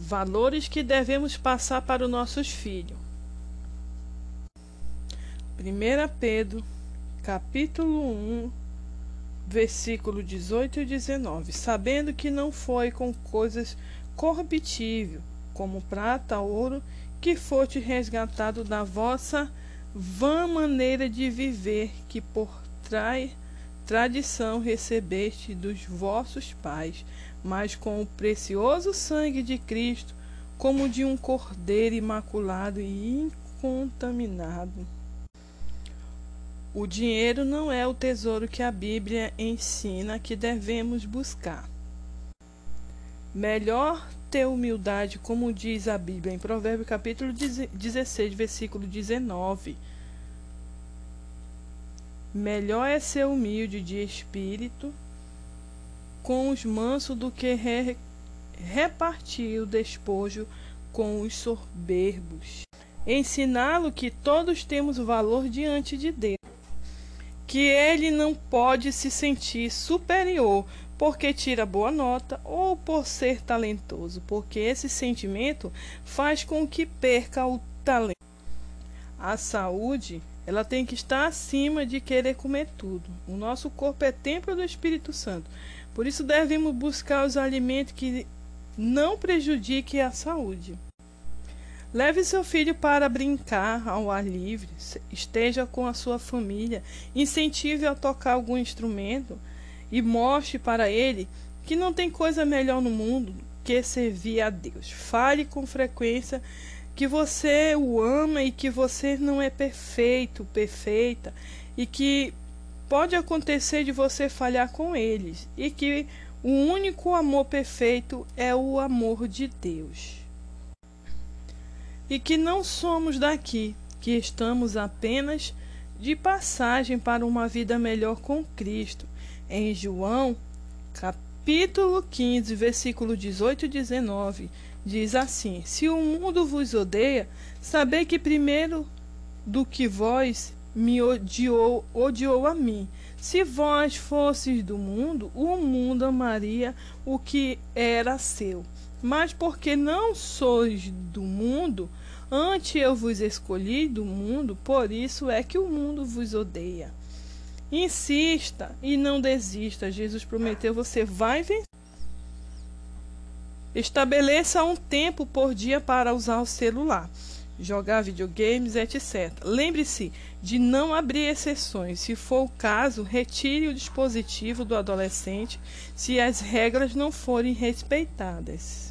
Valores que devemos passar para os nossos filhos. 1 Pedro, capítulo 1, versículo 18 e 19. Sabendo que não foi com coisas corruptíveis, como prata, ouro, que foste resgatado da vossa vã maneira de viver, que por trai, tradição recebeste dos vossos pais, mas com o precioso sangue de Cristo, como de um cordeiro imaculado e incontaminado. O dinheiro não é o tesouro que a Bíblia ensina que devemos buscar. Melhor ter humildade, como diz a Bíblia em Provérbios capítulo 16, versículo 19. Melhor é ser humilde de espírito com os mansos do que re, repartir o despojo com os soberbos. Ensiná-lo que todos temos valor diante de Deus, que ele não pode se sentir superior porque tira boa nota ou por ser talentoso, porque esse sentimento faz com que perca o talento. A saúde, ela tem que estar acima de querer comer tudo. O nosso corpo é templo do Espírito Santo. Por isso devemos buscar os alimentos que não prejudiquem a saúde. Leve seu filho para brincar ao ar livre, esteja com a sua família, incentive a tocar algum instrumento e mostre para ele que não tem coisa melhor no mundo que servir a Deus. Fale com frequência que você o ama e que você não é perfeito, perfeita e que pode acontecer de você falhar com eles e que o único amor perfeito é o amor de Deus. E que não somos daqui, que estamos apenas de passagem para uma vida melhor com Cristo em João, capítulo 15, versículo 18 e 19, diz assim: Se o mundo vos odeia, sabei que primeiro do que vós me odiou, odiou a mim. Se vós fosseis do mundo, o mundo amaria o que era seu. Mas porque não sois do mundo, antes eu vos escolhi do mundo, por isso é que o mundo vos odeia. Insista e não desista. Jesus prometeu: você vai vencer. Estabeleça um tempo por dia para usar o celular, jogar videogames, etc. Lembre-se de não abrir exceções. Se for o caso, retire o dispositivo do adolescente se as regras não forem respeitadas.